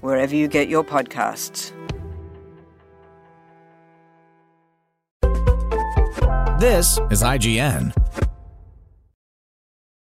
wherever you get your podcasts. This is IGN.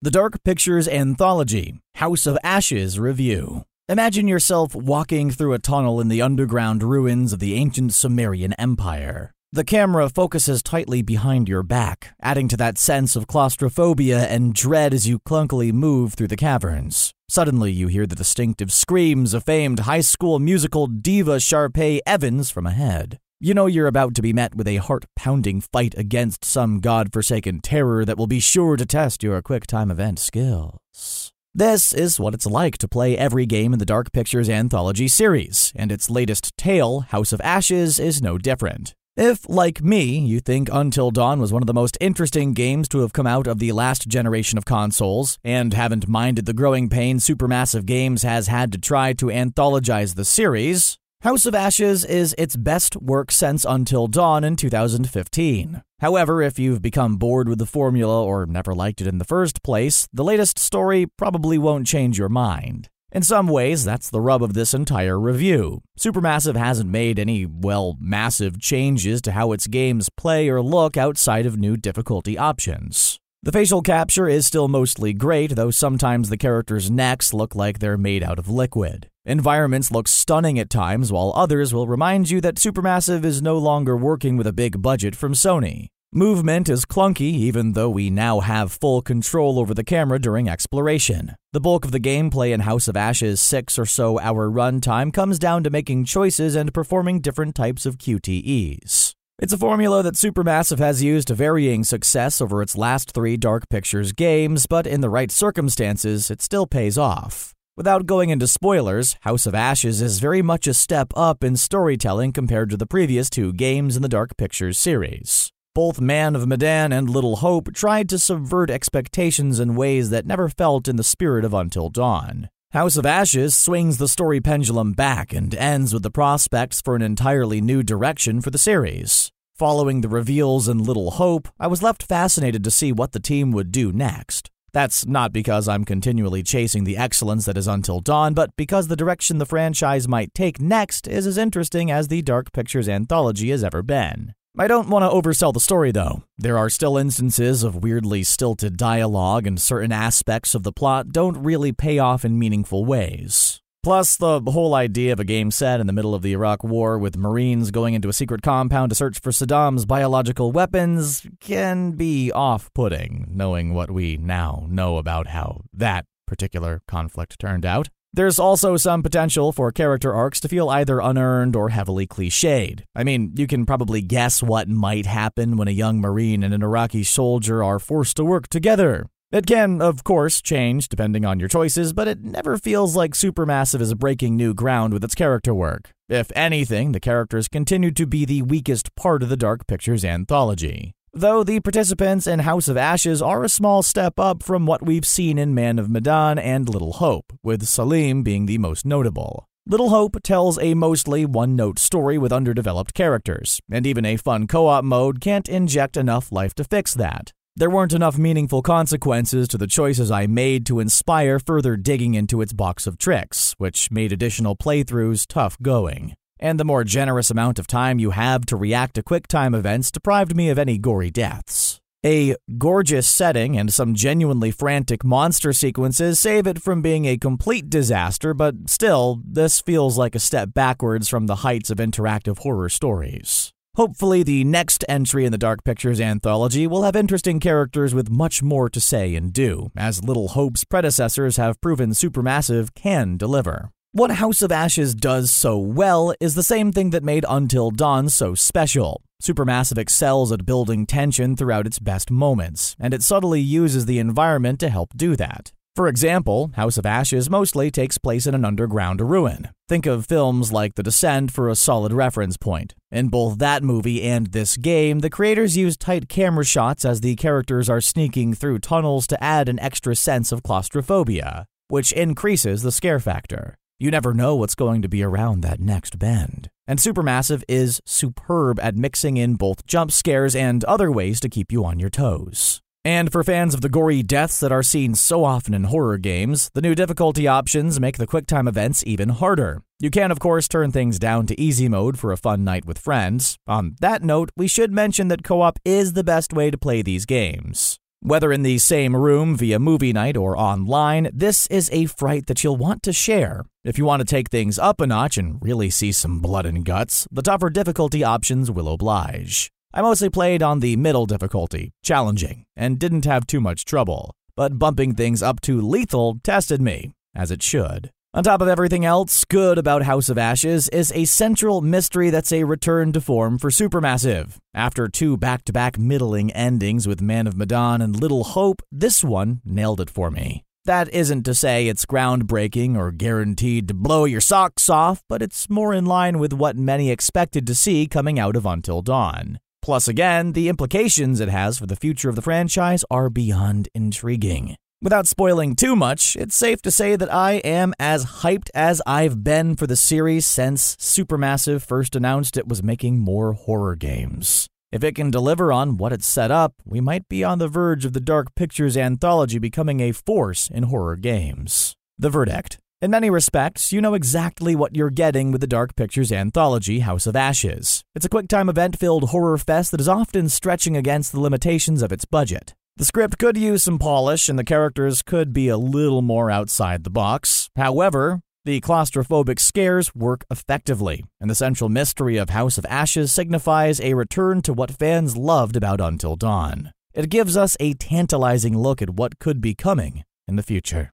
The Dark Pictures Anthology House of Ashes Review. Imagine yourself walking through a tunnel in the underground ruins of the ancient Sumerian Empire. The camera focuses tightly behind your back, adding to that sense of claustrophobia and dread as you clunkily move through the caverns. Suddenly, you hear the distinctive screams of famed high school musical diva Sharpay Evans from ahead. You know you're about to be met with a heart pounding fight against some god-forsaken terror that will be sure to test your quick time event skills. This is what it's like to play every game in the Dark Pictures Anthology series, and its latest tale, House of Ashes, is no different. If, like me, you think Until Dawn was one of the most interesting games to have come out of the last generation of consoles, and haven't minded the growing pain Supermassive Games has had to try to anthologize the series, House of Ashes is its best work since Until Dawn in 2015. However, if you've become bored with the formula or never liked it in the first place, the latest story probably won't change your mind. In some ways, that's the rub of this entire review. Supermassive hasn't made any, well, massive changes to how its games play or look outside of new difficulty options. The facial capture is still mostly great, though sometimes the characters' necks look like they're made out of liquid. Environments look stunning at times, while others will remind you that Supermassive is no longer working with a big budget from Sony. Movement is clunky, even though we now have full control over the camera during exploration. The bulk of the gameplay in House of Ashes' six or so hour runtime comes down to making choices and performing different types of QTEs. It's a formula that Supermassive has used to varying success over its last three Dark Pictures games, but in the right circumstances, it still pays off. Without going into spoilers, House of Ashes is very much a step up in storytelling compared to the previous two games in the Dark Pictures series. Both Man of Medan and Little Hope tried to subvert expectations in ways that never felt in the spirit of Until Dawn. House of Ashes swings the story pendulum back and ends with the prospects for an entirely new direction for the series. Following the reveals in Little Hope, I was left fascinated to see what the team would do next. That's not because I'm continually chasing the excellence that is Until Dawn, but because the direction the franchise might take next is as interesting as the Dark Pictures anthology has ever been. I don't want to oversell the story, though. There are still instances of weirdly stilted dialogue, and certain aspects of the plot don't really pay off in meaningful ways. Plus, the whole idea of a game set in the middle of the Iraq War with Marines going into a secret compound to search for Saddam's biological weapons can be off putting, knowing what we now know about how that particular conflict turned out. There's also some potential for character arcs to feel either unearned or heavily cliched. I mean, you can probably guess what might happen when a young Marine and an Iraqi soldier are forced to work together. It can, of course, change depending on your choices, but it never feels like Supermassive is breaking new ground with its character work. If anything, the characters continue to be the weakest part of the Dark Pictures anthology. Though the participants in House of Ashes are a small step up from what we've seen in Man of Medan and Little Hope, with Salim being the most notable. Little Hope tells a mostly one note story with underdeveloped characters, and even a fun co op mode can't inject enough life to fix that. There weren't enough meaningful consequences to the choices I made to inspire further digging into its box of tricks, which made additional playthroughs tough going. And the more generous amount of time you have to react to QuickTime events deprived me of any gory deaths. A gorgeous setting and some genuinely frantic monster sequences save it from being a complete disaster, but still, this feels like a step backwards from the heights of interactive horror stories. Hopefully, the next entry in the Dark Pictures anthology will have interesting characters with much more to say and do, as Little Hope's predecessors have proven Supermassive can deliver. What House of Ashes does so well is the same thing that made Until Dawn so special. Supermassive excels at building tension throughout its best moments, and it subtly uses the environment to help do that. For example, House of Ashes mostly takes place in an underground ruin. Think of films like The Descent for a solid reference point. In both that movie and this game, the creators use tight camera shots as the characters are sneaking through tunnels to add an extra sense of claustrophobia, which increases the scare factor. You never know what's going to be around that next bend. And Supermassive is superb at mixing in both jump scares and other ways to keep you on your toes. And for fans of the gory deaths that are seen so often in horror games, the new difficulty options make the QuickTime events even harder. You can, of course, turn things down to easy mode for a fun night with friends. On that note, we should mention that co op is the best way to play these games. Whether in the same room via movie night or online, this is a fright that you'll want to share. If you want to take things up a notch and really see some blood and guts, the tougher difficulty options will oblige. I mostly played on the middle difficulty, challenging, and didn't have too much trouble, but bumping things up to lethal tested me, as it should. On top of everything else, good about House of Ashes is a central mystery that's a return to form for Supermassive. After two back to back middling endings with Man of Medan and Little Hope, this one nailed it for me. That isn't to say it's groundbreaking or guaranteed to blow your socks off, but it's more in line with what many expected to see coming out of Until Dawn. Plus, again, the implications it has for the future of the franchise are beyond intriguing. Without spoiling too much, it's safe to say that I am as hyped as I've been for the series since Supermassive first announced it was making more horror games. If it can deliver on what it's set up, we might be on the verge of the Dark Pictures anthology becoming a force in horror games. The verdict. In many respects, you know exactly what you're getting with the Dark Pictures anthology House of Ashes. It's a quick time event filled horror fest that is often stretching against the limitations of its budget. The script could use some polish and the characters could be a little more outside the box. However, the claustrophobic scares work effectively, and the central mystery of House of Ashes signifies a return to what fans loved about Until Dawn. It gives us a tantalizing look at what could be coming in the future.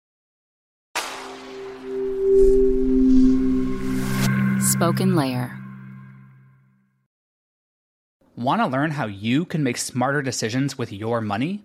Spoken Layer. Want to learn how you can make smarter decisions with your money?